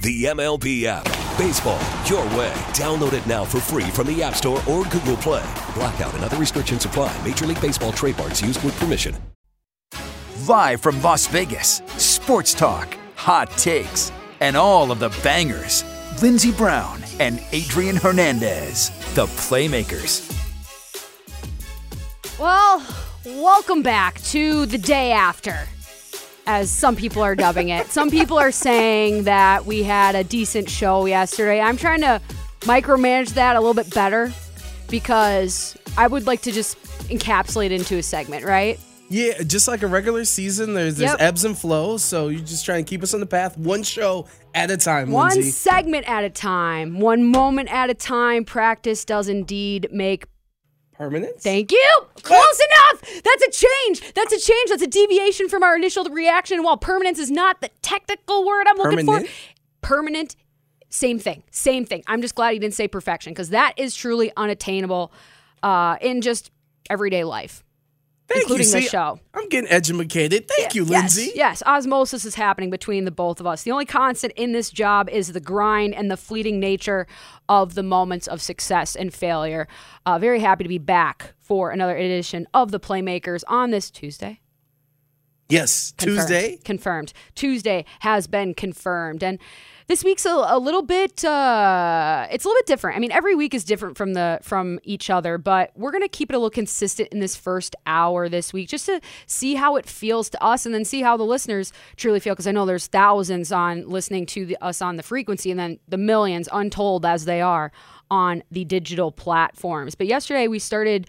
The MLB app. Baseball, your way. Download it now for free from the App Store or Google Play. Blackout and other restrictions apply. Major League Baseball trademarks used with permission. Live from Las Vegas, sports talk, hot takes, and all of the bangers. Lindsey Brown and Adrian Hernandez, the Playmakers. Well, welcome back to the day after, as some people are dubbing it. some people are saying that we had a decent show yesterday. I'm trying to micromanage that a little bit better because I would like to just encapsulate into a segment, right? Yeah, just like a regular season, there's there's Yep. ebbs and flows. So you just try and keep us on the path, one show at a time, One Lindsay. segment at a time, one moment at a time. Practice does indeed make Permanence. Thank you. Close enough. That's a change. That's a change. That's a deviation from our initial reaction. While permanence is not the technical word I'm looking for, permanent, same thing. Same thing. I'm just glad he didn't say perfection because that is truly unattainable uh, in just everyday life, Thank including you. this show. I'm getting educated. Thank you, Yes, Lindsay. Yes, osmosis is happening between the both of us. The only constant in this job is the grind and the fleeting nature of the moments of success and failure. Uh, very happy to be back for another edition of the Playmakers on this Tuesday. Yes, Confirmed. Tuesday. Confirmed. Tuesday has been confirmed. And this week's a, a little bit uh it's a little bit different. I mean, every week is different from the from each other, but we're gonna keep it a little consistent in this first hour this week just to see how it feels to us and then see how the listeners truly feel. Because I know there's thousands on listening to the, us on the frequency and then the millions untold as they are on the digital platforms. But yesterday we started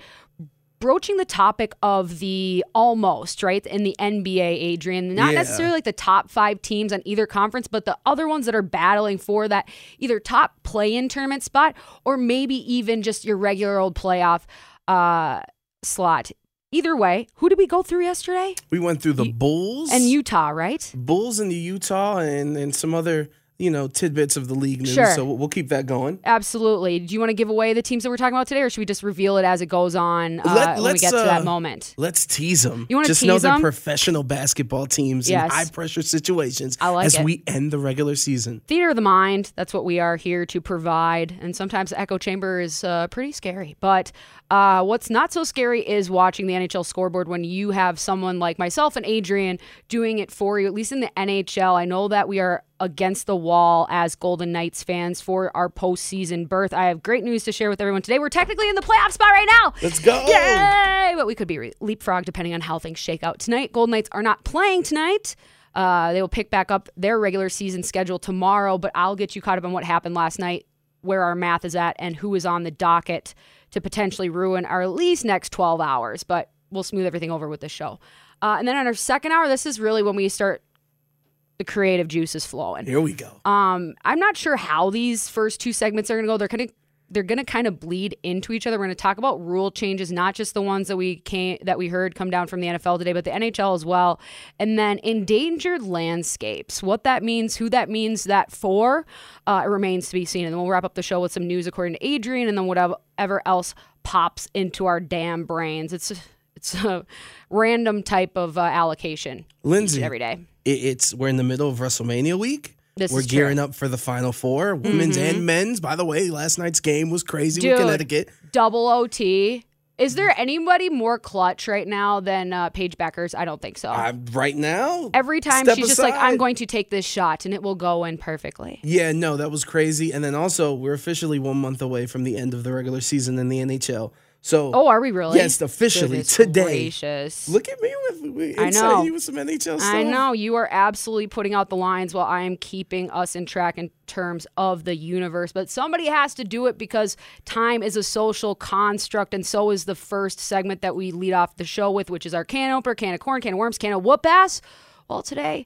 broaching the topic of the almost right in the NBA, Adrian. Not Yeah. necessarily like the top five teams on either conference, but the other ones that are battling for that either top play-in tournament spot or maybe even just your regular old playoff uh, slot. Either way, who did we go through yesterday? We went through the Bulls And Utah, right? Bulls and the Utah and and some other you know tidbits of the league news. Sure. So we'll, keep that going. Absolutely. Do you want to give away the teams that we're talking about today, or should we just reveal it as it goes on uh, Let- when we get to that uh, moment? Let's tease them. You wanna just know tease they're professional basketball teams Yes. in high pressure situations I like as it. we end the regular season. theater of the mind that's what we are here to provide and sometimes the echo chamber is uh, pretty scary but uh, what's not so scary is watching the nhl scoreboard when you have someone like myself and adrian doing it for you at least in the nhl i know that we are against the wall as golden knights fans for our postseason berth i have great news to share with everyone today we're technically in the playoff spot right now Let's go. Yay! But we could be re- leapfrog depending on how things shake out tonight. Golden Knights are not playing tonight. Uh, they will pick back up their regular season schedule tomorrow, but I'll get you caught up on what happened last night, where our math is at, and who is on the docket to potentially ruin our at least next 12 hours. But we'll smooth everything over with this show. Uh, and then on our second hour, this is really when we start the creative juices flowing. Here we go. Um, I'm not sure how these first two segments are going to go. They're kind of they're going to kind of bleed into each other. We're going to talk about rule changes, not just the ones that we came that we heard come down from the NFL today, but the NHL as well. And then endangered landscapes, what that means, who that means that for, uh, it remains to be seen. And then we'll wrap up the show with some news according to Adrian, and then whatever else pops into our damn brains. It's it's a random type of uh, allocation Lindsay, every day. it's we're in the middle of WrestleMania week. This we're is true. Mm-hmm. gearing up for the Final Four, women's and men's. By the way, last night's game was crazy Dude. with Connecticut. double OT. Is there anybody more clutch right now than uh, Paige Bueckers? I don't think so. Uh, right now, Every time she's just like, I'm going to take this shot and it will go in perfectly. Yeah, no, that was crazy. And then also, we're officially one month away from the end of the regular season in the NHL. So, Oh, are we really? Yes, officially Goodness today. Gracious. look at me with we I know. you with some NHL stuff. I know you are absolutely putting out the lines while I am keeping us in track in terms of the universe. But somebody has to do it because time is a social construct, and so is the first segment that we lead off the show with, which is our can opener, can of corn, can of worms, can of whoop ass. Well, today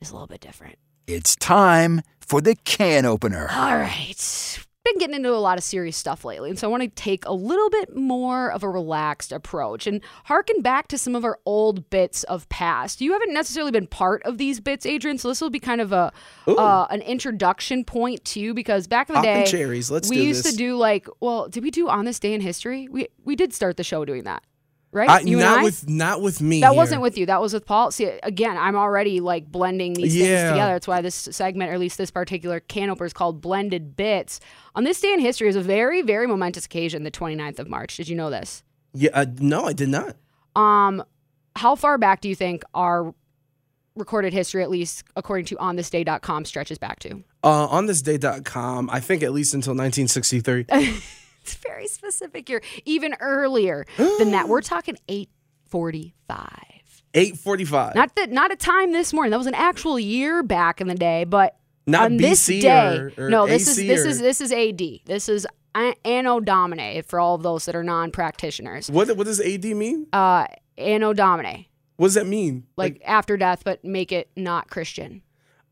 is a little bit different. It's time for the can opener. All right. Been getting into a lot of serious stuff lately, and so I want to take a little bit more of a relaxed approach and harken back to some of our old bits of past. You haven't necessarily been part of these bits, Adrian, so this will be kind of a uh, an introduction point too, because back in the day, cherries. Let's we do used this. to do like, well, did we do on this day in history? We we did start the show doing that, right? I, you and not I? with not with me. That here. wasn't with you. That was with Paul. See, again, I'm already like blending these Yeah. things together. That's why this segment, or at least this particular can opener, is called Blended Bits. On this day in history is a very, very momentous occasion, the 29th of March. Did you know this? Yeah, uh, no, I did not. Um, how far back do you think our recorded history, at least according to onthisday.com, stretches back to? Uh, on this day.com, I think at least until 1963. It's very specific here. Even earlier than that. We're talking 845. 845. Not that, not a time this morning. That was an actual year back in the day, but Not on this day, or- or no, this is this or- is this is AD. This is Anno Domini for all of those that are non-practitioners. what what does AD mean? Uh, Anno Domini. What does that mean? like, after death, but make it not Christian.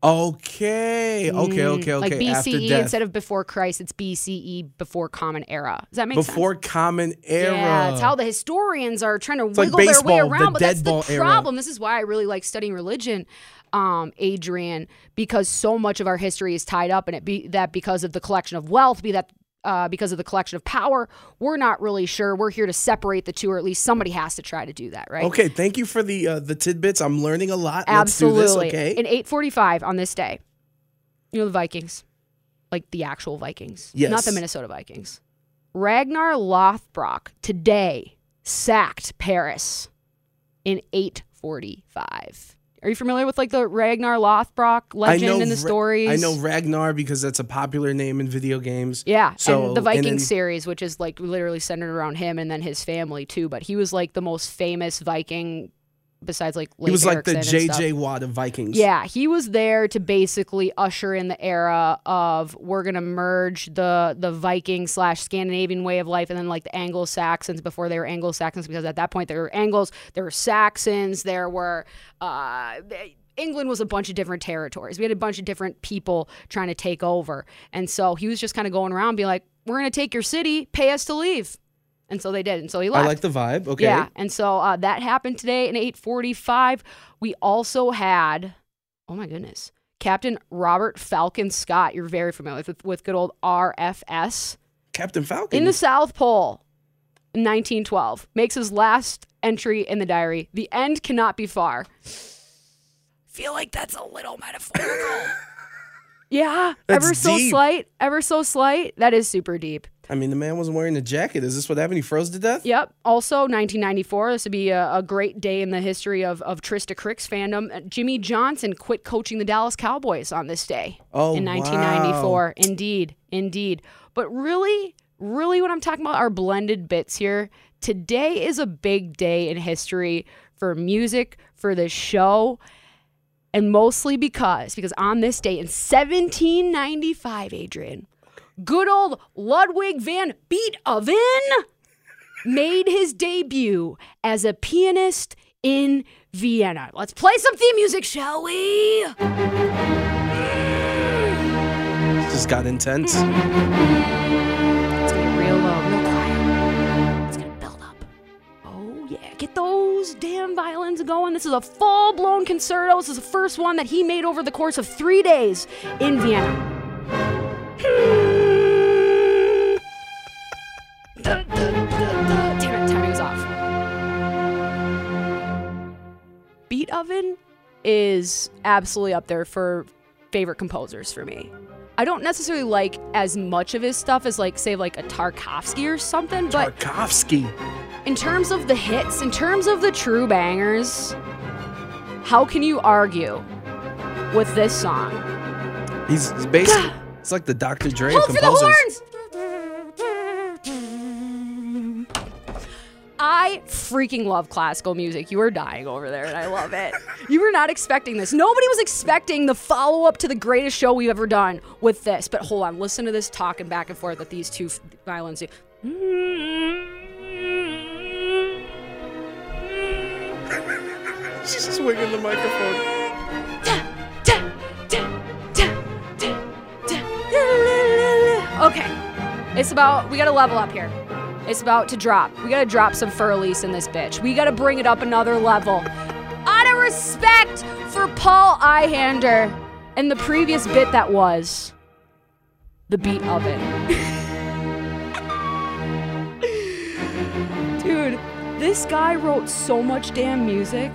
Okay, okay, okay, okay. like BCE instead of before Christ, it's BCE before Common Era. Does that make sense? before common era. Yeah, it's how the historians are trying to like wiggle their way baseball, the around. but that's the ball era. problem. This is why I really like studying religion, um, Adrian, because so much of our history is tied up in it. Be that because of the collection of wealth, be that uh, because of the collection of power. We're not really sure. We're here to separate the two, or at least somebody has to try to do that, right? Okay, thank you for the uh, the tidbits. I'm learning a lot. Absolutely. Let's do this, okay? In 845 on this day, you know the Vikings, like the actual Vikings, Yes. not the Minnesota Vikings. Ragnar Lothbrok today sacked Paris in 845. Are you familiar with like the Ragnar Lothbrok legend and the Ra- stories? I know Ragnar because that's a popular name in video games. Yeah, So, and the and Viking then- series, which is like literally centered around him and then his family too. But he was like the most famous Viking, besides like Leif He was like the. JJ Watt of Vikings. Yeah, he was there to basically usher in the era of we're gonna merge the the Viking slash Scandinavian way of life and then like the Anglo Saxons before they were Anglo Saxons because at that point there were Angles, there were Saxons, there were uh, England was a bunch of different territories. We had a bunch of different people trying to take over, and so he was just kind of going around being like, "We're gonna take your city, pay us to leave," and so they did, and so he left. I like the vibe. Okay. Yeah, and so uh, that happened today in 8:45. We also had, oh my goodness, Captain Robert Falcon Scott. You're very familiar with with good old RFS Captain Falcon. in the South Pole. in 1912 makes his last entry in the diary. The end cannot be far. Feel like that's a little metaphorical. yeah, That's ever so deep. slight, ever so slight. That is super deep. I mean, the man wasn't wearing a jacket. Is this what happened? He froze to death? Yep. Also, 1994. This would be a, a great day in the history of, of Trista Crick's fandom. Uh, Jimmy Johnson quit coaching the Dallas Cowboys on this day Oh, in wow. 1994. Indeed. Indeed. But really, really, what I'm talking about are blended bits here. Today is a big day in history for music, for the show, and mostly because, because on this day in 1795, Adrian, good old Ludwig van Beethoven made his debut as a pianist in Vienna. Let's play some theme music, shall we? This just got intense. It's gonna be real low, real quiet. It's gonna build up. Oh yeah, get those damn violins going. This is a full-blown concerto. This is the first one that he made over the course of three days in Vienna. Hmm. Is absolutely up there for favorite composers for me. I don't necessarily like as much of his stuff as like say like a Tchaikovsky or something, but Tchaikovsky. in terms of the hits, in terms of the true bangers, how can you argue with this song? He's, he's basically, it's like the Dr. Dre of Hold for the horns! I freaking love classical music. You are dying over there, and I love it. You were not expecting this. Nobody was expecting the follow up to the greatest show we've ever done with this. But hold on, listen to this talking back and forth that these two violins do. She's swinging the microphone. Okay. It's about we gotta level up here. It's about to drop. We gotta drop some Fur Elise in this bitch. We gotta bring it up another level. Out of respect for Paul Ihander and the previous bit that was the beat of it. Dude, this guy wrote so much damn music.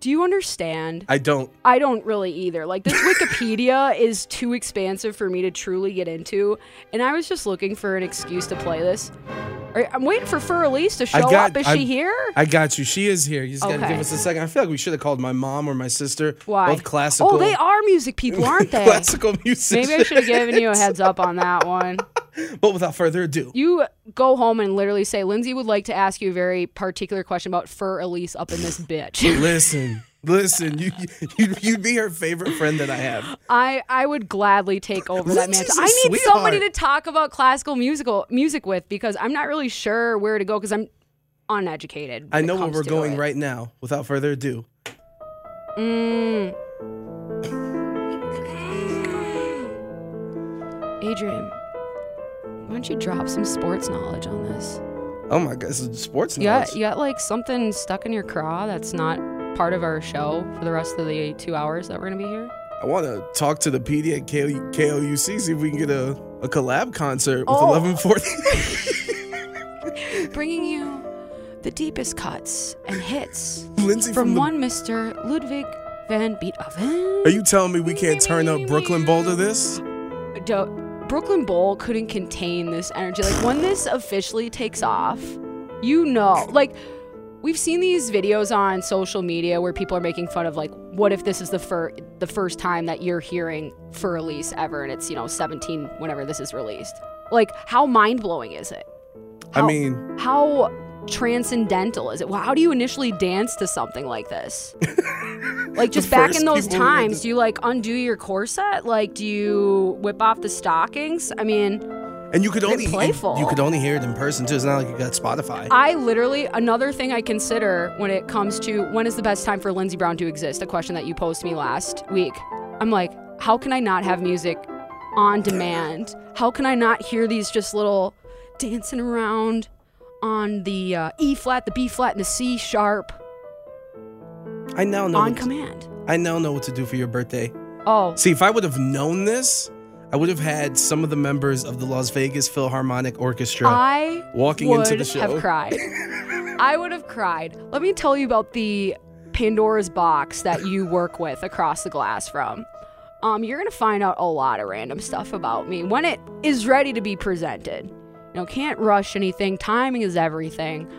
Do you understand? I don't. I don't really either. Like this Wikipedia is too expansive for me to truly get into, and I was just looking for an excuse to play this. I'm waiting for Fur Elise to show got, up. Is I- she here? I got you. She is here. You just gotta give us a second. I feel like we should have called my mom or my sister. Why? Both classical. Oh, they are music people, aren't they? classical music. Maybe I should have given you a heads up on that one. But without further ado, You go home and literally say, Lindsay would like to ask you a very particular question about Fur Elise up in this bitch. listen, listen. You, you you'd be her favorite friend that I have. I I would gladly take over that mantle. I need somebody to talk about classical musical music with because I'm not really sure where to go because I'm uneducated. I know where we're going it. right now. Without further ado, Mm. Adrian, why don't you drop some sports knowledge on this? oh my god, this is sports You knowledge. got, you got like something stuck in your craw that's not part of our show for the rest of the two hours that we're gonna be here. I want to talk to the PD at KO, KOUC, see if we can get a, a collab concert with Oh. 1140. Bringing you the deepest cuts and hits Lindsay from from, the. one Mr. Ludwig van Beethoven. Are you telling me we can't turn up Brooklyn Bowl to this? Do- Brooklyn Bowl couldn't contain this energy. Like when this officially takes off, you know, like we've seen these videos on social media where people are making fun of like, what if this is the fir- the first time that you're hearing Fur Elise ever, and it's you know 17 whenever this is released. Like, how mind blowing is it? I mean, how transcendental is it? Well, how do you initially dance to something like this? like just back in those people who had times, do you like undo your corset? Like do you whip off the stockings? I mean, and you could only playful. you could only hear it in person too. It's not like you got Spotify. I literally another thing I consider when it comes to when is the best time for Lindsey Brown to exist, a question that you posed to me last week. I'm like, how can I not have music on demand? How can I not hear these just little dancing around on the uh, E flat, the B flat, and the C sharp I now know. on what to- command? I now know what to do for your birthday. Oh, See, if I would have known this, I would have had some of the members of the Las Vegas Philharmonic Orchestra. I walking into the show. I would have cried. I would have cried. Let me tell you about the Pandora's box that you work with across the glass from. Um, you're gonna find out a lot of random stuff about me when it is ready to be presented. You know, can't rush anything. Timing is everything.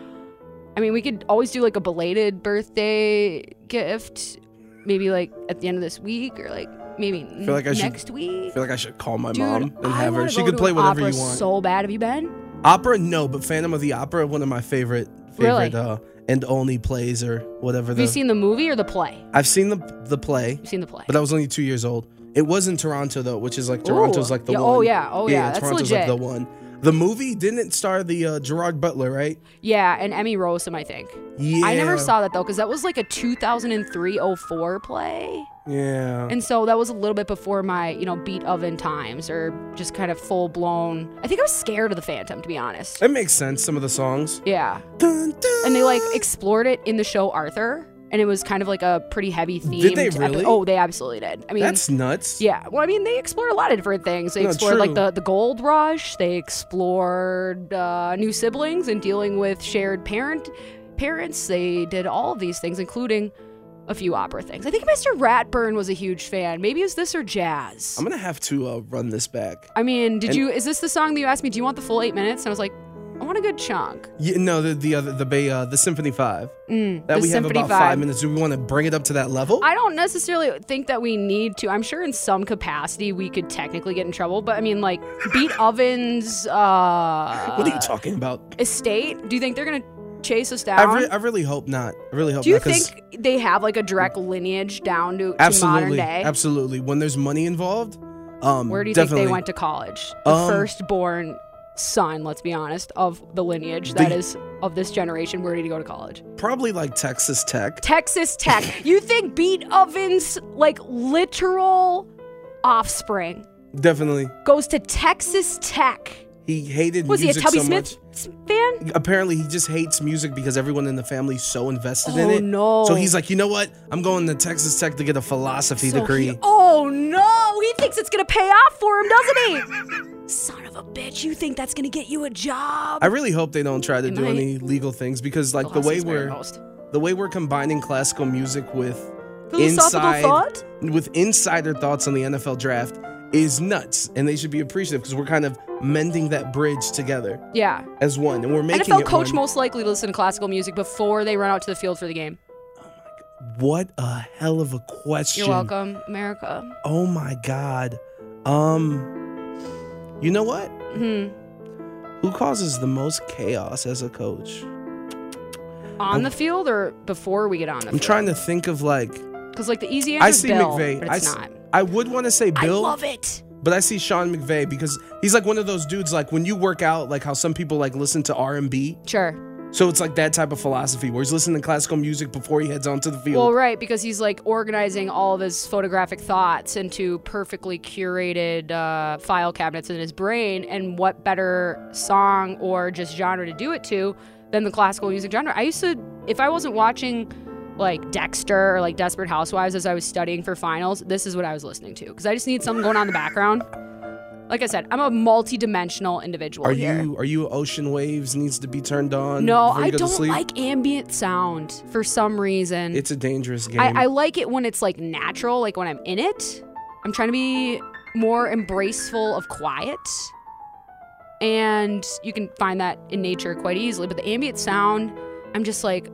I mean, we could always do like a belated birthday gift, maybe like at the end of this week or like maybe feel like I should- next I week. feel like I should call my Dude, mom and I have her. She could play whatever you want. So bad. Have you been? opera, no, but Phantom of the Opera, one of my favorite Really? favorite uh, and only plays or whatever. Have The, you seen the movie or the play? I've seen the the play, You've seen the play. but I was only two years old. It was in Toronto though, which is like Toronto's Ooh. like the Yeah, one. oh, yeah, oh, yeah, that's Toronto's legit. like the one. The movie didn't star the uh, Gerard Butler, right? Yeah, and Emmy Rossum, I think. Yeah. I never saw that though, because that was like a 2003-04 play, Yeah. and so that was a little bit before my, you know, Beethoven times, or just kind of full blown. I think I was scared of the Phantom, to be honest. it makes sense. Some of the songs. Yeah, Dun, dun. and they like explored it in the show Arthur, and it was kind of like a pretty heavy theme. Did they really? oh, they absolutely did. I mean, That's nuts. Yeah, well, I mean, they explored a lot of different things. They No, explored like the, the gold rush. They explored uh, new siblings and dealing with shared parent parents. They did all of these things, including a few opera things. I think Mr. Ratburn was a huge fan. Maybe it's this or jazz. I'm gonna have to uh, run this back. I mean, did And- you? Is this the song that you asked me? Do you want the full eight minutes? And I was like, I want a good chunk. Yeah, no, the the other the Bay uh, the Symphony Five Mm, that we Symphony have about Five. five minutes. Do we want to bring it up to that level? I don't necessarily think that we need to. I'm sure in some capacity we could technically get in trouble, but I mean, like Beethoven's. Uh, what are you talking about? estate? Do you think they're gonna chase us down? I, re- I really hope not. I really hope not. Do you not. think they have like a direct lineage down to, to modern absolutely, day? absolutely. When there's money involved, um, Where do you definitely. think they went to college? The Um, firstborn son, let's be honest, of the lineage that The- is of this generation. Where did he go to college? Probably like Texas Tech. Texas Tech. you think Beethoven's, like literal offspring, Definitely. goes to Texas Tech he hated Was he a music Tubby so Smith much. fan? Apparently, he just hates music because everyone in the family is so invested in Oh, it. no. So he's like, you know what? I'm going to Texas Tech to get a philosophy So degree. he- oh no, he thinks it's gonna pay off for him, doesn't he? Son of a bitch, you think that's gonna get you a job? I really hope they don't try to It do might. any legal things because, like, the way we're most. the way we're combining classical music with inside thought? with insider thoughts on the NFL draft is nuts, and they should be appreciative because we're kind of mending that bridge together Yeah. as one, and we're making NFL it coach one. most likely to listen to classical music before they run out to the field for the game. What a hell of a question! You're welcome, America. Oh my god. Um You know what? Hmm. Who causes the most chaos as a coach? On the field or before we get on the field? I'm field? trying to think of like Because like the easy answer I is see Bill, McVay. but I, it's s- not. I would want to say Bill, I love it. But I see Sean McVay because he's like one of those dudes like when you work out like how some people like listen to R&B. Sure. So it's like that type of philosophy where he's listening to classical music before he heads onto the field. Well, right, because he's like organizing all of his photographic thoughts into perfectly curated uh, file cabinets in his brain. And what better song or just genre to do it to than the classical music genre? I used to, if I wasn't watching like Dexter or like Desperate Housewives as I was studying for finals, this is what I was listening to because I just need something going on in the background. Like I said, I'm a multi-dimensional individual are here. you are you ocean waves needs to be turned on? no, I don't like ambient sound for some reason. It's a dangerous game. I, I like it when it's like natural, like when I'm in it. I'm trying to be more embraceful of quiet. And you can find that in nature quite easily. But the ambient sound, I'm just like,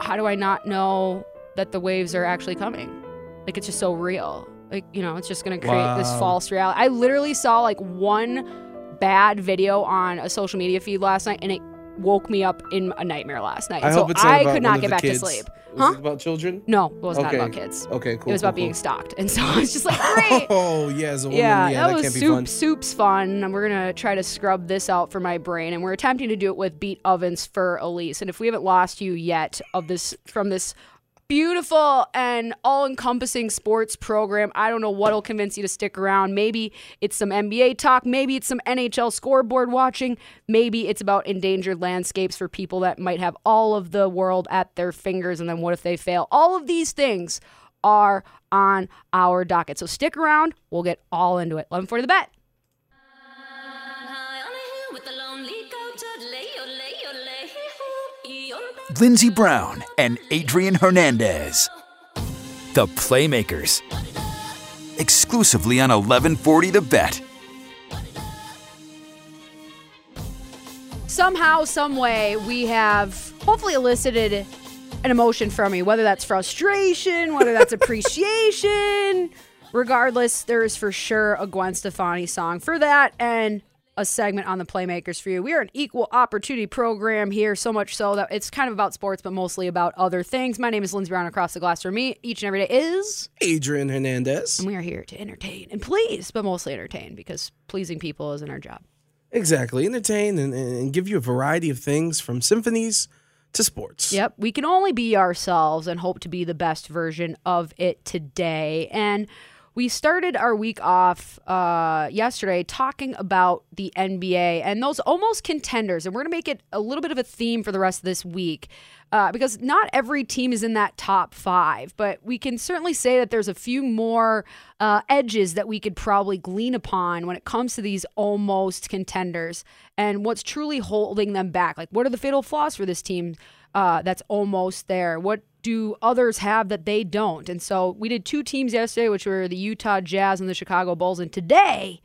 how do I not know that the waves are actually coming? Like it's just so real. Like, you know, it's just gonna create this false reality. I literally saw like one bad video on a social media feed last night and it woke me up in a nightmare last night. I so hope it's not I could not get back kids. to sleep. Was Huh? it about children? No, it was not Okay. about kids. Okay, cool. it was cool, about being stalked. And so I was just like, great. Oh yeah, as a woman, yeah, yeah, that, that, was soup. fun. Soup's fun. And we're gonna try to scrub this out for my brain, and we're attempting to do it with Beat Ovens Fur Elise. And if we haven't lost you yet of this from this beautiful and all-encompassing sports program, I don't know what'll convince you to stick around. Maybe it's some NBA talk. Maybe it's some NHL scoreboard watching. Maybe it's about endangered landscapes for people that might have all of the world at their fingers, and then what if they fail? All of these things are on our docket. So stick around. We'll get all into it. 11 for the bet. Lindsey Brown and Adrian Hernandez. The Playmakers. Exclusively on 1140 The Bet. Somehow, some way, we have hopefully elicited an emotion from you, whether that's frustration, whether that's appreciation. Regardless, there is for sure a Gwen Stefani song for that and a segment on the Playmakers for you. We are an equal opportunity program here, so much so that it's kind of about sports, but mostly about other things. My name is Lindsay Brown across the glass for me. Each and every day is Adrian Hernandez. And we are here to entertain and please, but mostly entertain because pleasing people isn't our job. Exactly, entertain and, and give you a variety of things from symphonies to sports. Yep. We can only be ourselves and hope to be the best version of it today. And we started our week off uh, yesterday talking about the NBA and those almost contenders. And we're going to make it a little bit of a theme for the rest of this week uh, because not every team is in that top five, but we can certainly say that there's a few more uh, edges that we could probably glean upon when it comes to these almost contenders and what's truly holding them back. Like, what are the fatal flaws for this team uh, that's almost there? What do others have that they don't? And so we did two teams yesterday, which were the Utah Jazz and the Chicago Bulls. And today,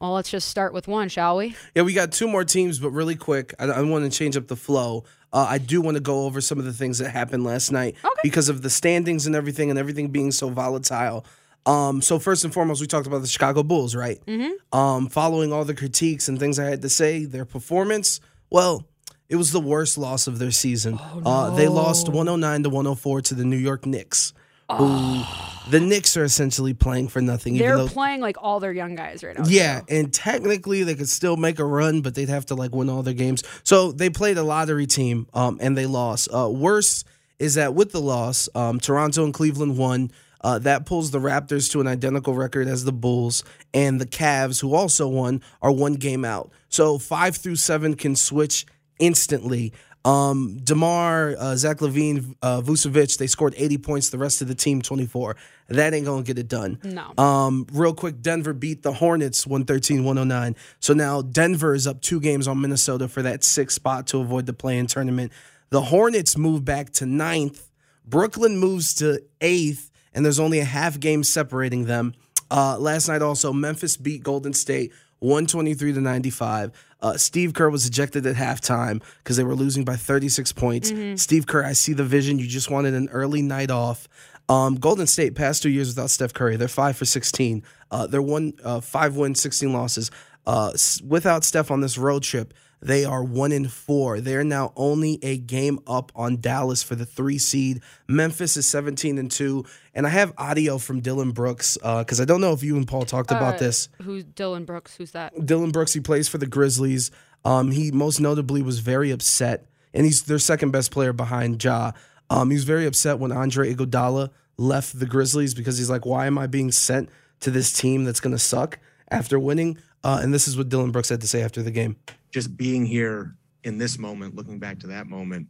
well, let's just start with one, shall we? Yeah, we got two more teams, but really quick, I, I want to change up the flow. Uh, I do want to go over some of the things that happened last night Okay. because of the standings and everything, and everything being so volatile. Um, so first and foremost, we talked about the Chicago Bulls, right? Mm-hmm. Um, following all the critiques and things I had to say, their performance, well, it was the worst loss of their season. uh, they lost 109 to 104 to the New York Knicks. Who the Knicks are essentially playing for nothing. They're though, playing like all their young guys right now. yeah, too. and technically they could still make a run, but they'd have to like win all their games. So they played a lottery team, um, and they lost. Uh, worse is that with the loss, um, Toronto and Cleveland won. Uh, that pulls the Raptors to an identical record as the Bulls, and the Cavs, who also won, are one game out. So five through seven can switch instantly. Um, Demar, uh, Zach LaVine, uh, Vucevic, they scored 80 points. The rest of the team 24. That ain't gonna get it done. No. Um, real quick, Denver beat the Hornets 113-109. So now Denver is up two games on Minnesota for that sixth spot to avoid the play-in tournament. The Hornets move back to ninth. Brooklyn moves to eighth, and there's only a half game separating them. Uh, last night also, Memphis beat Golden State 123 to 95. Uh, Steve Kerr was ejected at halftime because they were losing by 36 points. Steve Kerr, I see the vision. You just wanted an early night off. Um, Golden State past two years without Steph Curry, they're five for 16. Uh, they're one uh, five wins, 16 losses. Uh, without Steph on this road trip, they are one in four. They're now only a game up on Dallas for the three seed. Memphis is 17 and two. And I have audio from Dillon Brooks because I don't know if you and Paul talked about Uh, this. Who's Dillon Brooks? Who's that? Dillon Brooks, he plays for the Grizzlies. Um, he most notably was very upset, and he's their second best player behind Ja. Um, he was very upset when Andre Iguodala left the Grizzlies because he's like, "Why am I being sent to this team that's going to suck after winning?" Uh, and this is what Dillon Brooks had to say after the game. Just being here in this moment, looking back to that moment,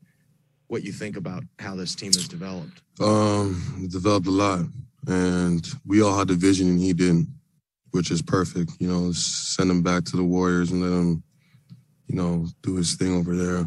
what you think about how this team has developed. Um, we developed a lot, and we all had the vision, and he didn't, which is perfect. You know, send him back to the Warriors and let him, you know, do his thing over there.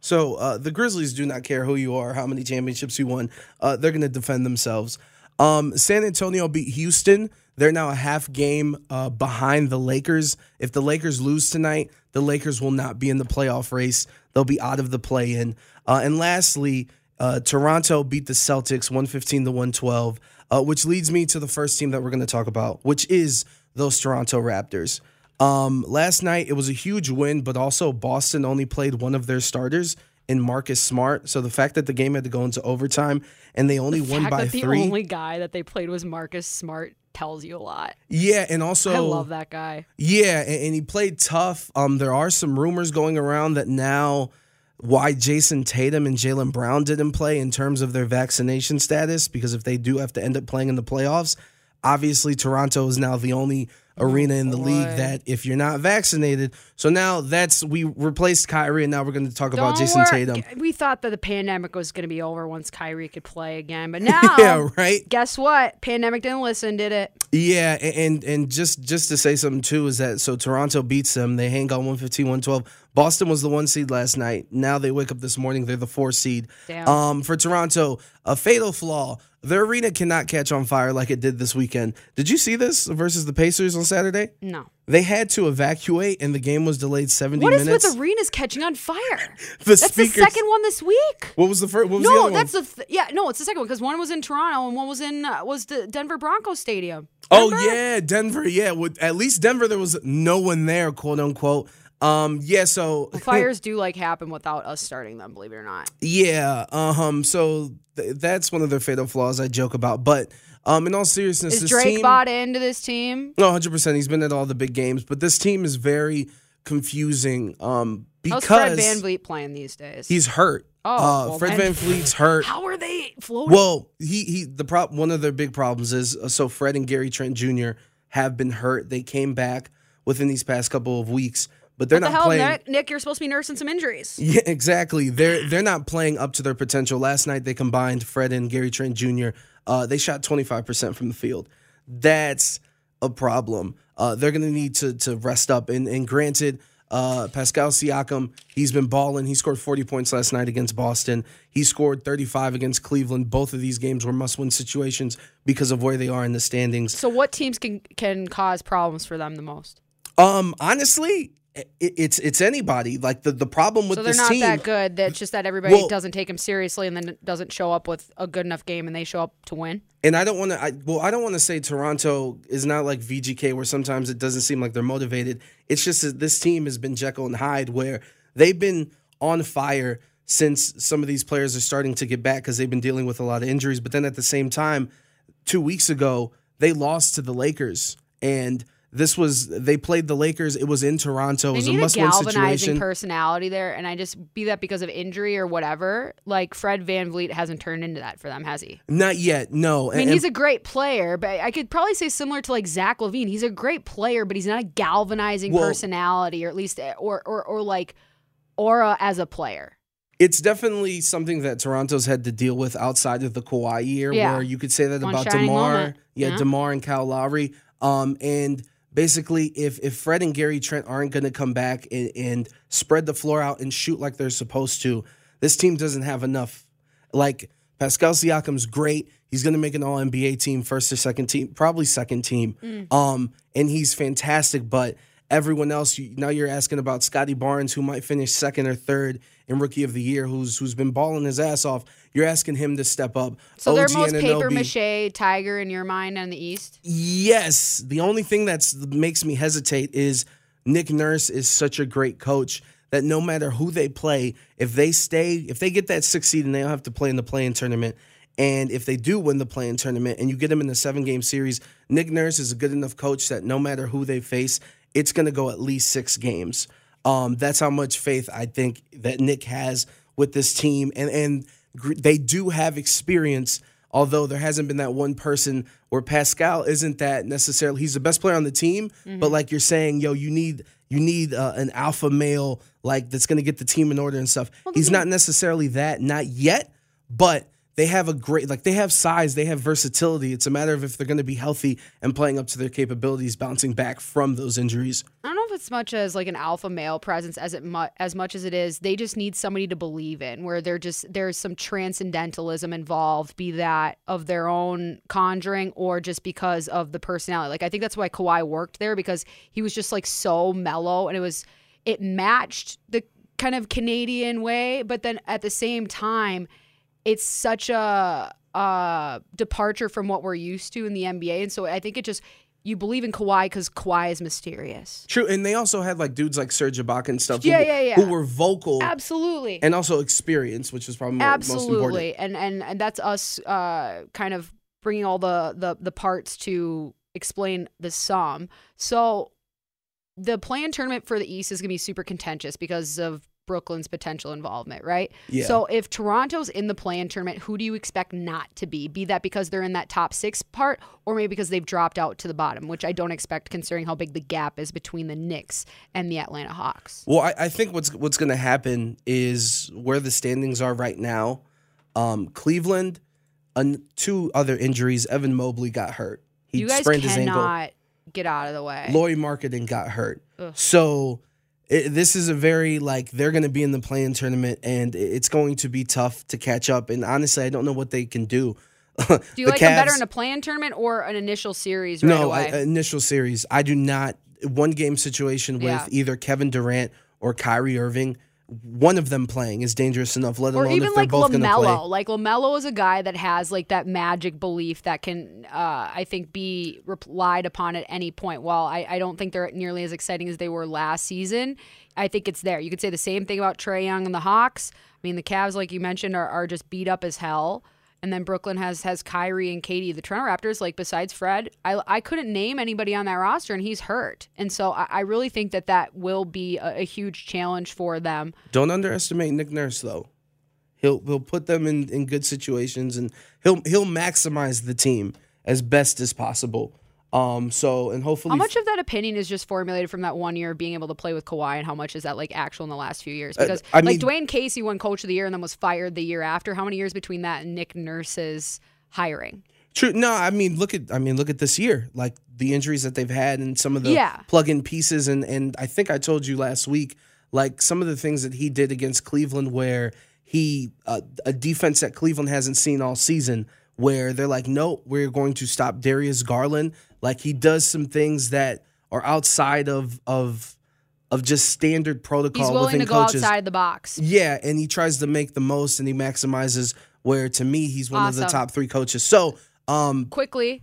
So uh, the Grizzlies do not care who you are, how many championships you won. Uh, they're going to defend themselves. Um, San Antonio beat Houston. They're now a half game uh, behind the Lakers. If the Lakers lose tonight, the Lakers will not be in the playoff race. They'll be out of the play in. Uh, and lastly, uh, Toronto beat the Celtics 115 to 112, uh, which leads me to the first team that we're going to talk about, which is those Toronto Raptors. Um, last night it was a huge win, but also Boston only played one of their starters in Marcus Smart. So the fact that the game had to go into overtime and they only won fact by the three, only guy that they played was Marcus Smart tells you a lot. yeah, and also I love that guy. Yeah, and, and he played tough. Um, there are some rumors going around that now why Jayson Tatum and Jaylen Brown didn't play in terms of their vaccination status, because if they do have to end up playing in the playoffs, obviously Toronto is now the only arena in the league that if you're not vaccinated. So now that's we replaced Kyrie and now we're going to talk about Don't Jayson worry. Tatum. We thought that the pandemic was going to be over once Kyrie could play again, but now, Yeah, right. guess what? Pandemic didn't listen, did it? Yeah, and and just just to say something too is that so Toronto beats them. They hang on 115, 112. Boston was the one seed last night. Now they wake up this morning. They're the four seed. Damn. Um, for Toronto, a fatal flaw. Their arena cannot catch on fire like it did this weekend. Did you see this versus the Pacers on Saturday? No. They had to evacuate, and the game was delayed 70 What minutes. What is with arenas catching on fire? The that's the second one this week. what was the first? What was the No, other that's one? the th- yeah. No, it's the second one because one was in Toronto and one was in uh, was the Denver Broncos Stadium. Oh yeah, Denver. Yeah, with at least Denver, there was no one there, quote unquote. Um, yeah. So Fires do like happen without us starting them, believe it or not. Yeah. Um. So th- that's one of their fatal flaws I joke about. But um, in all seriousness, Is this Drake team, bought into this team? No, hundred percent. He's been at all the big games, but this team is very confusing. Um, How's Fred because Van Vliet playing these days? he's hurt. Oh, uh, well, Fred VanVleet's hurt. How are they floating? Well, he he the prop one of their big problems is uh, so Fred and Gary Trent Jr. have been hurt. They came back within these past couple of weeks, but they're what the not hell, playing. Nick? Nick, you're supposed to be nursing some injuries. Yeah, exactly. They're they're not playing up to their potential. Last night they combined Fred and Gary Trent Jr. Uh, they shot 25% from the field. That's a problem. Uh, they're going to need to to rest up. And and granted, uh, Pascal Siakam, he's been balling. He scored 40 points last night against Boston. He scored 35 against Cleveland. Both of these games were must win situations because of where they are in the standings. So, what teams can can cause problems for them the most? Um, honestly, it's it's anybody. Like the the problem with So they're this not team. that good. That's just that everybody Well- doesn't take them seriously and then doesn't show up with a good enough game and they show up to win. and I don't want to. I, well, I don't want to say Toronto is not like VGK, where sometimes it doesn't seem like they're motivated. It's just that this team has been Jekyll and Hyde, where they've been on fire since some of these players are starting to get back because they've been dealing with a lot of injuries. But then at the same time, two weeks ago they lost to the Lakers, and This was they played the Lakers. It was in Toronto. It They was a must-win galvanizing situation. personality there, and I just be that because of injury or whatever. Like Fred VanVleet hasn't turned into that for them, has he? Not yet. No. I mean, he's a great player, but I could probably say similar to like Zach LaVine. He's a great player, but he's not a galvanizing Well- personality, or at least, eh, or or or like aura as a player. it's definitely something that Toronto's had to deal with outside of the Kawhi year, Yeah. where you could say that One about Demar, yeah, Yeah. Demar and Kyle Lowry. Um, and basically, if if Fred and Gary Trent aren't going to come back and, and spread the floor out and shoot like they're supposed to, this team doesn't have enough. Like Pascal Siakam's great. He's going to make an All NBA team, first or second team, probably second team. Mm. Um, and he's fantastic. But everyone else, you, now you're asking about Scottie Barnes, who might finish second or third in Rookie of the Year, who's who's been balling his ass off. You're asking him to step up. So they're OG most paper mache tiger in your mind in the East. Yes. The only thing that's makes me hesitate is Nick Nurse is such a great coach that no matter who they play, if they stay, if they get that six seed and they don't have to play in the play-in tournament, and if they do win the play-in tournament and you get them in the seven game series, Nick Nurse is a good enough coach that no matter who they face, it's going to go at least six games. Um, that's how much faith I think that Nick has with this team, and and gr- they do have experience. Although there hasn't been that one person where Pascal isn't that necessarily. He's the best player on the team, but like you're saying, yo, you need you need uh, an alpha male like that's going to get the team in order and stuff. He's not necessarily that, not yet, but they have a great like they have size, they have versatility. It's a matter of if they're going to be healthy and playing up to their capabilities, bouncing back from those injuries. I don't know if it's much as like an alpha male presence as it mu- as much as it is they just need somebody to believe in where they're just there's some transcendentalism involved be that of their own conjuring or just because of the personality like I think that's why Kawhi worked there because he was just like so mellow and it was it matched the kind of Canadian way but then at the same time it's such a uh departure from what we're used to in the NBA and so I think it just you believe in Kawhi because Kawhi is mysterious. True, and they also had like dudes like Serge Ibaka and stuff. Yeah, who, yeah, yeah. Who were vocal Absolutely. and also experience, which is probably more, most important. Absolutely. And and and that's us uh kind of bringing all the the the parts to explain the sum. So the play-in tournament for the East is going to be super contentious because of Brooklyn's potential involvement, right? Yeah. So if Toronto's in the play-in tournament, who do you expect not to be? Be that because they're in that top six part, or maybe because they've dropped out to the bottom, which I don't expect considering how big the gap is between the Knicks and the Atlanta Hawks. Well, I, I think what's what's going to happen is where the standings are right now. Um, Cleveland, un, two other injuries. Evan Mobley got hurt. He you guys sprained his ankle. get out of the way. Lauri Markkanen got hurt. So it, this is a very like they're going to be in the play-in tournament, and it's going to be tough to catch up. And honestly, I don't know what they can do. Do you like them better in a play-in tournament or an initial series right no I, uh, initial series? I do not one game situation with Yeah. either Kevin Durant or Kyrie Irving. One of them playing is dangerous enough. Let or alone even if they're like both going to play. Lamelo. Like Lamelo is a guy that has like that magic belief that can, uh, I think, be relied upon at any point. While I, I don't think they're nearly as exciting as they were last season, I think it's there. You could say the same thing about Trae Young and the Hawks. I mean, the Cavs, like you mentioned, are, are just beat up as hell. And then Brooklyn has has Kyrie and Katie. The Toronto Raptors, like besides Fred, I, I couldn't name anybody on that roster, and he's hurt. And so I, I really think that that will be a, a huge challenge for them. Don't underestimate Nick Nurse though. He'll he'll put them in, in good situations and he'll he'll maximize the team as best as possible. Um so and hopefully How much of that opinion is just formulated from that one year of being able to play with Kawhi, and how much is that like actual in the last few years? Because I like mean- Dwane Casey won Coach of the Year and then was fired the year after. How many years between that and Nick Nurse's hiring? True. No, I mean look at I mean look at this year. Like the injuries that they've had and some of the Yeah. plug-in pieces and and I think I told you last week like some of the things that he did against Cleveland where he uh, a defense that Cleveland hasn't seen all season where they're like no, we're going to stop Darius Garland. Like he does some things that are outside of of of just standard protocol He's willing within to go coaches. outside the box. Yeah, and he tries to make the most and he maximizes where to me he's one of the top 3 coaches. So, um Quickly,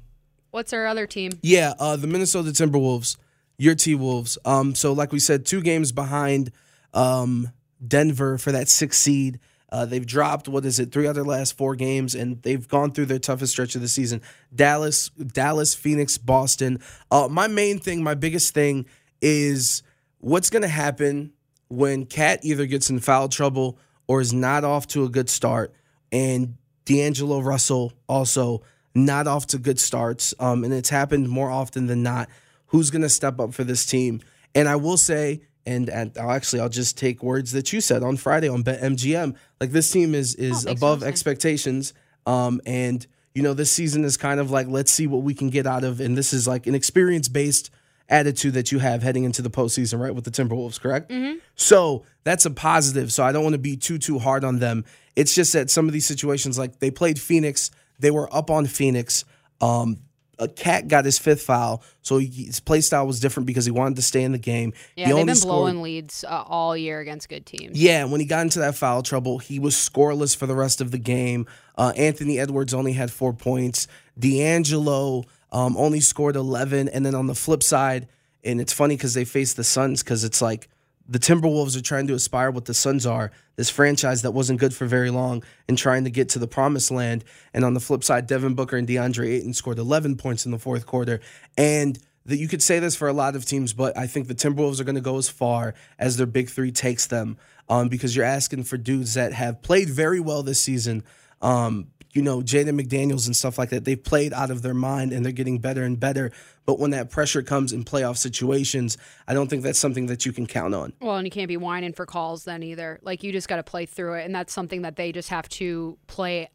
what's our other team? yeah, uh, the Minnesota Timberwolves, your T Wolves. Um, so like we said, two games behind um, Denver for that sixth seed. Uh, they've dropped what is it, three their last four games, and they've gone through their toughest stretch of the season. Dallas, Dallas, Phoenix, Boston. Uh, my main thing, my biggest thing is what's going to happen when KAT either gets in foul trouble or is not off to a good start, and D'Angelo Russell also not off to good starts. Um, and it's happened more often than not. Who's going to step up for this team? And I will say, and, and I'll actually I'll just take words that you said on Friday on BetMGM. Like this team is is thanks for above expectations. Um, and you know this season is kind of like let's see what we can get out of, and this is like an experience based attitude that you have heading into the postseason, right? With the Timberwolves, correct? So that's a positive. So I don't want to be too too hard on them. It's just that some of these situations, like they played Phoenix, they were up on Phoenix. Um, a KAT got his fifth foul, so he, his play style was different because he wanted to stay in the game. Yeah, he they've only been scored- blowing leads uh, all year against good teams. yeah, when he got into that foul trouble, he was scoreless for the rest of the game. Uh, Anthony Edwards only had four points. D'Angelo um, only scored 11. And then on the flip side, and it's funny because they face the Suns because it's like the Timberwolves are trying to aspire what the Suns are, this franchise that wasn't good for very long and trying to get to the promised land. And on the flip side, Devin Booker and DeAndre Ayton scored 11 points in the fourth quarter. And that you could say this for a lot of teams, but I think the Timberwolves are going to go as far as their big three takes them um, because you're asking for dudes that have played very well this season. Um, you know, Jaden McDaniels and stuff like that. They've played out of their mind and they're getting better and better. But when that pressure comes in playoff situations, I don't think that's something that you can count on. Well, and you can't be whining for calls then either. Like you just got to play through it, and that's something that they just have to play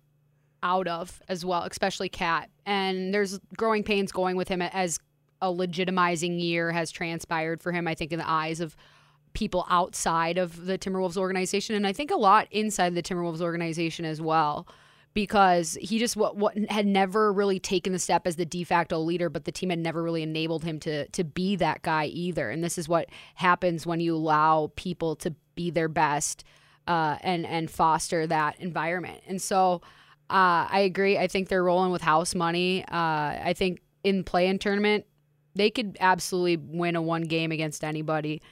out of as well, especially KAT. And there's growing pains going with him as a legitimizing year has transpired for him. I think in the eyes of people outside of the Timberwolves organization, and I think a lot inside the Timberwolves organization as well. Because he just what, what had never really taken the step as the de facto leader, but the team had never really enabled him to to be that guy either. And this is what happens when you allow people to be their best uh, and and foster that environment. And so uh, I agree. I think they're rolling with house money. Uh, I think in play in tournament they could absolutely win a one game against anybody.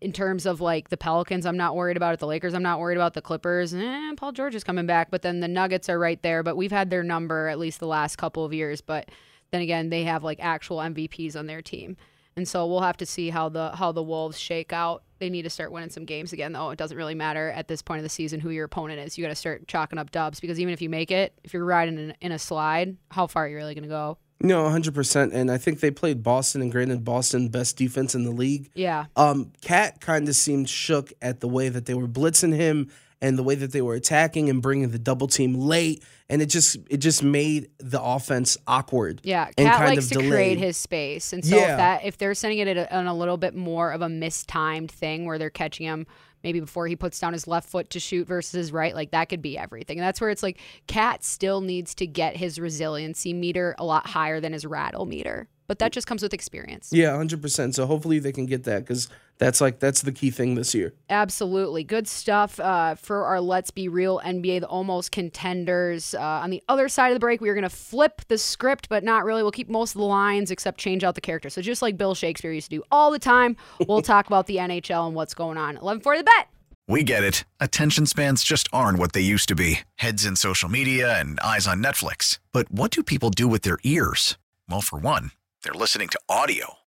In terms of like the Pelicans, I'm not worried about it. The Lakers, I'm not worried about. The Clippers, eh, Paul George is coming back, but then the Nuggets are right there. But we've had their number at least the last couple of years. But then again, they have like actual MVPs on their team, and so we'll have to see how the how the Wolves shake out. They need to start winning some games again, though. It doesn't really matter at this point of the season who your opponent is. You got to start chalking up dubs because even if you make it, if you're riding in, in a slide, how far are you really going to go? No, 100%. And I think they played Boston, and granted, Boston, best defense in the league. Yeah. Um, KAT kind of seemed shook at the way that they were blitzing him and the way that they were attacking and bringing the double team late, and it just it just made the offense awkward. Yeah, and KAT kind likes of to create delayed. his space, and so Yeah. if that if they're sending it a, on a little bit more of a mistimed thing where they're catching him maybe before he puts down his left foot to shoot versus his right, like that could be everything. And that's where it's like KAT still needs to get his resiliency meter a lot higher than his rattle meter, but that just comes with experience. Yeah, 100%. So hopefully they can get that because that's like that's the key thing this year. Absolutely. Good stuff uh, for our Let's Be Real NBA, the almost contenders. Uh, on the other side of the break, we are going to flip the script, but not really. We'll keep most of the lines except change out the characters. So just like Bill Shakespeare used to do all the time, we'll talk about the NHL and what's going on. 1140 the bet. We get it. Attention spans just aren't what they used to be heads in social media and eyes on Netflix. But what do people do with their ears? Well, for one, they're listening to audio.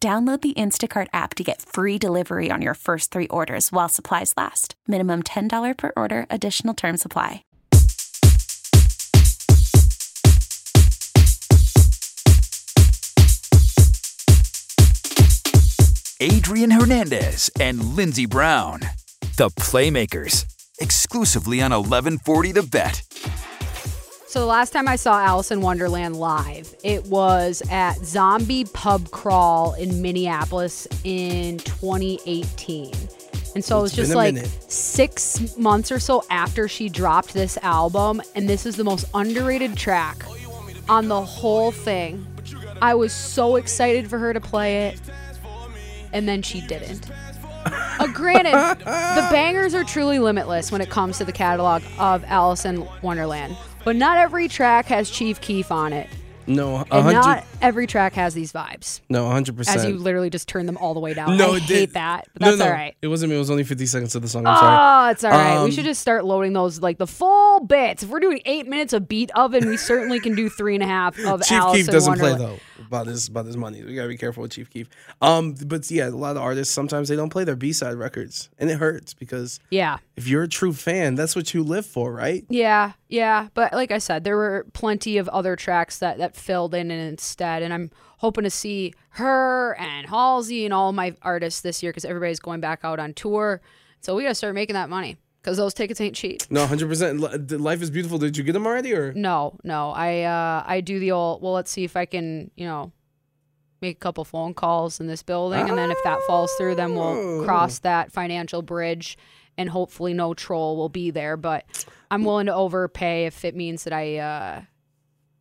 Download the Instacart app to get free delivery on your first three orders while supplies last. Minimum $10 per order, additional term supply. Adrian Hernandez, and Lindsey Brown. The Playmakers, exclusively on 1140 The Bet. So the last time I saw Alison Wonderland live, it was at Zombie Pub Crawl in Minneapolis in 2018. And so it was just like minute. six months or so after she dropped this album, and this is the most underrated track on the whole thing. I was so excited for her to play it, and then she didn't. Uh, granted, the bangers are truly limitless when it comes to the catalog of Alison Wonderland, but not every track has Chief Keef on it, No, and not every track has these vibes. No, hundred percent. As you literally just turn them all the way down. No, I it hate did- that, but no, that's no, all right. It wasn't me. It was only fifty seconds of the song. I'm sorry. Oh, it's all right. Um, we should just start loading those like the full bits. If we're doing eight minutes of Beethoven, we certainly can do three and a half of Chief Alice Keef doesn't play though about his about his money. We gotta be careful with Chief Keef. Um, but yeah, a lot of artists sometimes they don't play their B side records, and it hurts because Yeah. if you're a true fan, that's what you live for, right? Yeah, yeah, but like I said, there were plenty of other tracks that that filled in instead, and I'm hoping to see her and Halsey and all my artists this year because everybody's going back out on tour. So we gotta start making that money because those tickets ain't cheap. No, hundred percent. Life is beautiful. Did you get them already, or No, no, I uh I do the old. Well, let's see if I can, you know, make a couple phone calls in this building, and then if that falls through, then we'll cross that financial bridge. And hopefully, no troll will be there. But I'm willing to overpay if it means that I uh,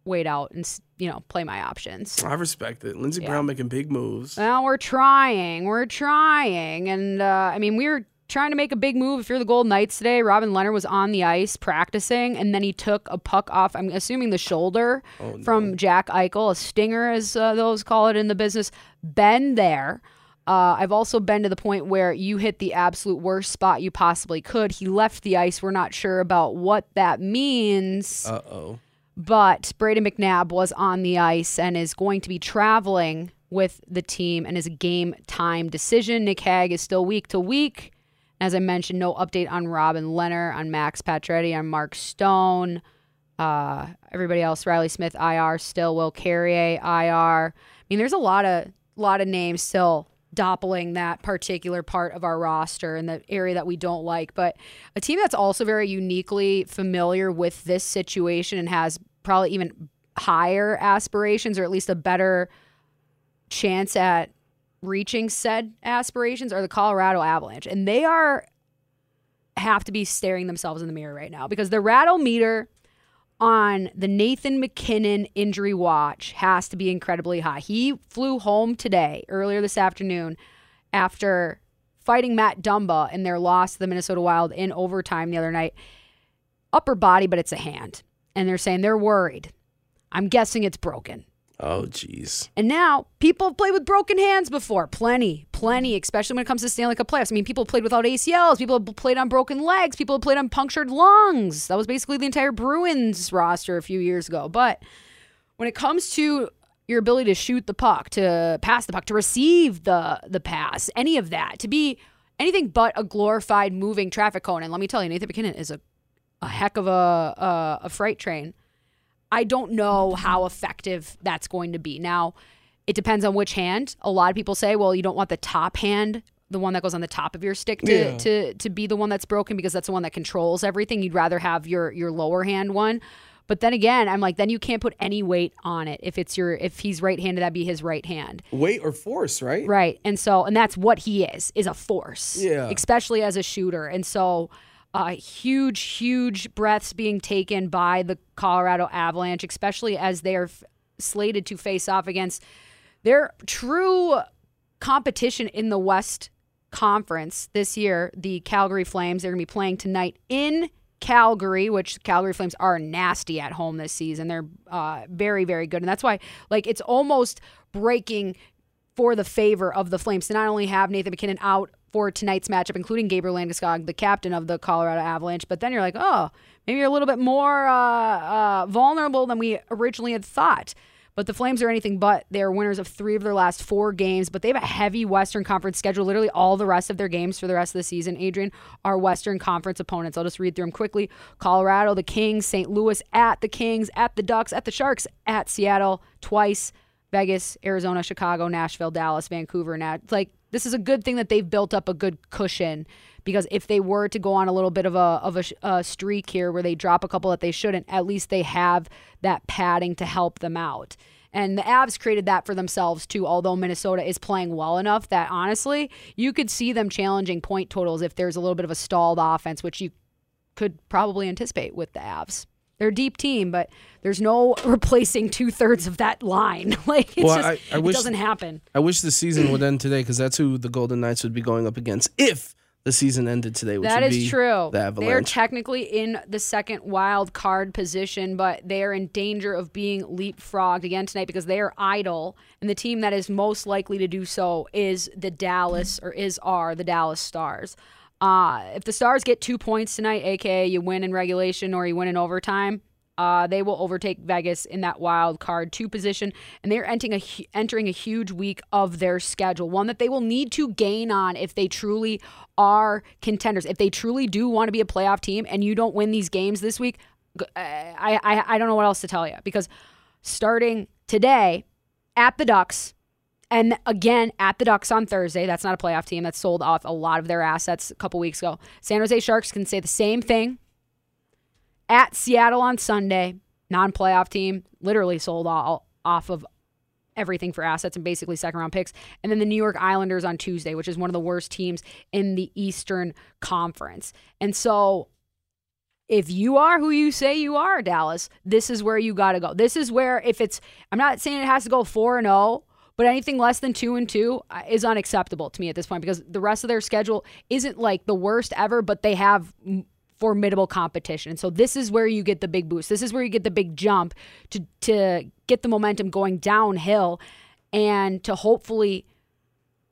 wait out and you know play my options. I respect it. Lindsey Yeah. Brown making big moves. Well, we're trying. We're trying. And uh, I mean, we were trying to make a big move. If you're the Golden Knights today, Robin Lehner was on the ice practicing, and then he took a puck off, I'm assuming the shoulder from Jack Eichel, a stinger, as uh, those call it in the business. Been there. Uh, I've also been to the point where you hit the absolute worst spot you possibly could. He left the ice. We're not sure about what that means Uh oh. but Brayden McNabb was on the ice and is going to be traveling with the team and is a game time decision. Nick Hague is still week to week. As I mentioned, no update on Robin Lehner, on Max Pacioretty, on Mark Stone. Uh, everybody else, Reilly Smith, IR, still Will Carrier, IR. I mean, there's a lot of lot of names still doppling that particular part of our roster and the area that we don't like. But a team that's also very uniquely familiar with this situation and has probably even higher aspirations or at least a better chance at reaching said aspirations are the Colorado Avalanche. And they are have to be staring themselves in the mirror right now because the rattle meter on the Nathan MacKinnon injury watch has to be incredibly high. He flew home today, earlier this afternoon, after fighting Matt Dumba in their loss to the Minnesota Wild in overtime the other night. Upper body, but it's a hand. And they're saying they're worried. I'm guessing it's broken. Oh jeez. And now people have played with broken hands before. Plenty, plenty, especially when it comes to Stanley Cup playoffs. I mean, people have played without ACLs. People have played on broken legs. People have played on punctured lungs. That was basically the entire Bruins roster a few years ago. But when it comes to your ability to shoot the puck, to pass the puck, to receive the the pass, any of that, to be anything but a glorified moving traffic cone. And let me tell you, Nathan MacKinnon is a a heck of a a, a freight train. I don't know how effective that's going to be. Now, it depends on which hand. A lot of people say, well, you don't want the top hand, the one that goes on the top of your stick to Yeah. to to be the one that's broken because that's the one that controls everything. You'd rather have your your lower hand one. But then again, I'm like, then you can't put any weight on it. If it's your if he's right-handed, that'd be his right hand. Weight or force, right? Right. And so, and that's what he is, is a force. Yeah. Especially as a shooter. And so, uh, huge, huge breaths being taken by the Colorado Avalanche, especially as they are f- slated to face off against their true competition in the West Conference this year, the Calgary Flames. They're going to be playing tonight in Calgary, which Calgary Flames are nasty at home this season. They're uh, very, very good. And that's why, like, it's almost breaking for the favor of the Flames to not only have Nathan MacKinnon out for tonight's matchup, including Gabriel Landeskog, the captain of the Colorado Avalanche, but then you're like, oh, maybe you're a little bit more uh, uh, vulnerable than we originally had thought. But the Flames are anything but. They're winners of three of their last four games, but they have a heavy Western Conference schedule. Literally all the rest of their games for the rest of the season, Adrian, are Western Conference opponents. I'll just read through them quickly Colorado, the Kings, St. Louis, at the Kings, at the Ducks, at the Sharks, at Seattle, twice. Vegas, Arizona, Chicago, Nashville, Dallas, Vancouver, Nat like this is a good thing that they've built up a good cushion because if they were to go on a little bit of a of a, a streak here where they drop a couple that they shouldn't, at least they have that padding to help them out. And the Avs created that for themselves too, although Minnesota is playing well enough that honestly, you could see them challenging point totals if there's a little bit of a stalled offense, which you could probably anticipate with the Avs. They're a deep team, but there's no replacing two thirds of that line. like it's Well, just, I- I it wish- doesn't happen. I wish the season would end today because that's who the Golden Knights would be going up against if the season ended today. Which That is true. The They're technically in the second wild card position, but they are in danger of being leapfrogged again tonight because they are idle, and the team that is most likely to do so is the Dallas or is are the Dallas Stars. Uh, if the Stars get two points tonight, aka you win in regulation or you win in overtime, uh, they will overtake Vegas in that wild card two position, and they're entering a entering a huge week of their schedule, one that they will need to gain on if they truly are contenders. If they truly do want to be a playoff team, and you don't win these games this week, I I don't know what else to tell you because starting today at the Ducks. And again, at the Ducks on Thursday, that's not a playoff team. that sold off a lot of their assets a couple weeks ago. San Jose Sharks can say the same thing at Seattle on Sunday, non playoff team, literally sold all off of everything for assets and basically second round picks. And then the New York Islanders on Tuesday, which is one of the worst teams in the Eastern Conference. And so if you are who you say you are, Dallas, this is where you got to go. This is where if it's I'm not saying it has to go 4 and 0, but anything less than 2 and 2 uh, is unacceptable to me at this point because the rest of their schedule isn't like the worst ever, but they have formidable competition. And so this is where you get the big boost. This is where you get the big jump to to get the momentum going downhill and to hopefully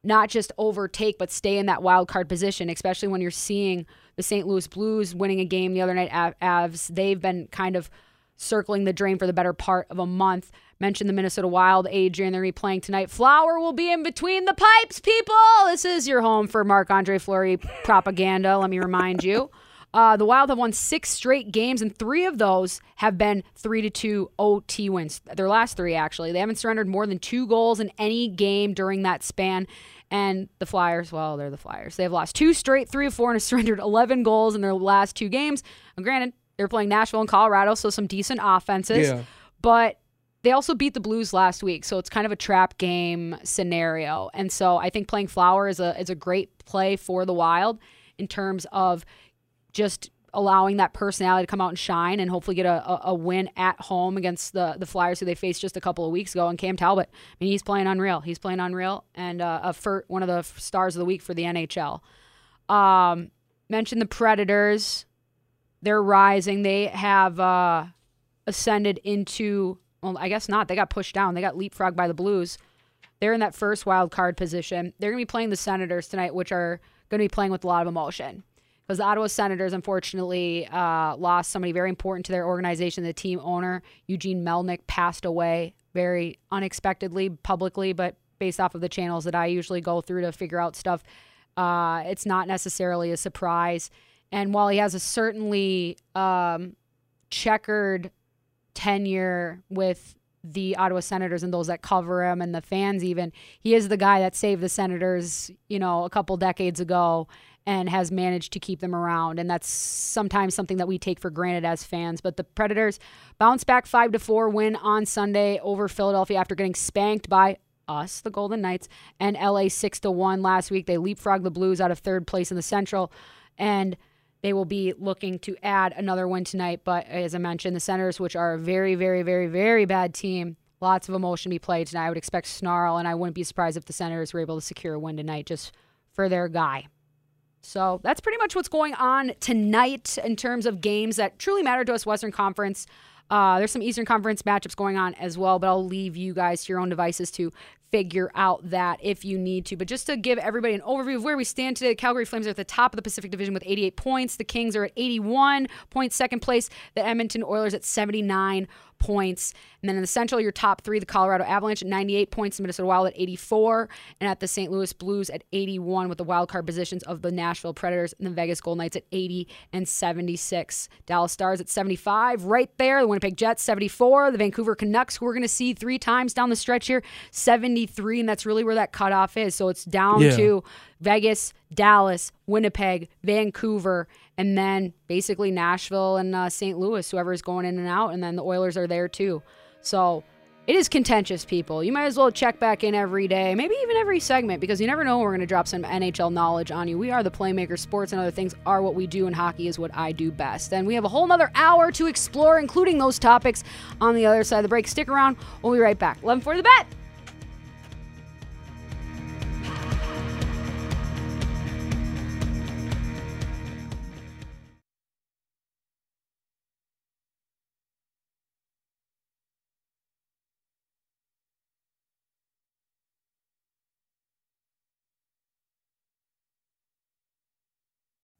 not just overtake but stay in that wild card position, especially when you're seeing the St. Louis Blues winning a game the other night Avs. They've been kind of circling the drain for the better part of a month. Mentioned the Minnesota Wild, Adrian. They're gonna playing tonight. Flower will be in between the pipes, people. This is your home for Marc Andre Fleury propaganda. Let me remind you. Uh, the Wild have won six straight games, and three of those have been three to two OT wins. Their last three, actually, they haven't surrendered more than two goals in any game during that span. And the Flyers, well, they're the Flyers. They have lost two straight, three of four, and have surrendered 11 goals in their last two games. And granted, they're playing Nashville and Colorado, so some decent offenses. Yeah. But they also beat the Blues last week, so it's kind of a trap game scenario. And so I think playing Flower is a is a great play for the Wild in terms of just allowing that personality to come out and shine and hopefully get a, a, a win at home against the the Flyers who they faced just a couple of weeks ago. And Cam Talbot, I mean, he's playing unreal. He's playing unreal and uh, a fir- one of the stars of the week for the NHL. Um, mentioned the Predators. They're rising. They have uh, ascended into, well, I guess not. They got pushed down. They got leapfrogged by the Blues. They're in that first wild card position. They're going to be playing the Senators tonight, which are going to be playing with a lot of emotion because the Ottawa Senators unfortunately uh, lost somebody very important to their organization. The team owner Eugene Melnyk passed away very unexpectedly, publicly, but based off of the channels that I usually go through to figure out stuff, uh, it's not necessarily a surprise. And while he has a certainly um, checkered tenure with the Ottawa Senators and those that cover him and the fans even. He is the guy that saved the Senators, you know, a couple decades ago and has managed to keep them around and that's sometimes something that we take for granted as fans. But the Predators bounce back 5 to 4 win on Sunday over Philadelphia after getting spanked by us, the Golden Knights, and LA 6 to 1 last week. They leapfrogged the Blues out of third place in the Central and they will be looking to add another win tonight. But as I mentioned, the Senators, which are a very, very, very, very bad team, lots of emotion to be played tonight. I would expect snarl, and I wouldn't be surprised if the Senators were able to secure a win tonight just for their guy. So that's pretty much what's going on tonight in terms of games that truly matter to us, Western Conference. Uh, there's some Eastern Conference matchups going on as well, but I'll leave you guys to your own devices to figure out that if you need to. But just to give everybody an overview of where we stand today, the Calgary Flames are at the top of the Pacific Division with 88 points. The Kings are at 81 points, second place. The Edmonton Oilers at 79 points. And then in the Central, your top three, the Colorado Avalanche at 98 points, the Minnesota Wild at 84, and at the St. Louis Blues at 81 with the wild card positions of the Nashville Predators and the Vegas Golden Knights at 80 and 76. Dallas Stars at 75, right there. The Winnipeg Jets 74. The Vancouver Canucks, who we're going to see three times down the stretch here, 43, and that's really where that cutoff is. So it's down Yeah. to Vegas, Dallas, Winnipeg, Vancouver, and then basically Nashville and uh, St. Louis, whoever's going in and out, and then the Oilers are there too. So it is contentious, people. You might as well check back in every day, maybe even every segment, because you never know when we're going to drop some NHL knowledge on you. We are the Playmakers. Sports and other things are what we do, and hockey is what I do best. And we have a whole nother hour to explore, including those topics on the other side of the break. Stick around. We'll be right back. 11 for the bet.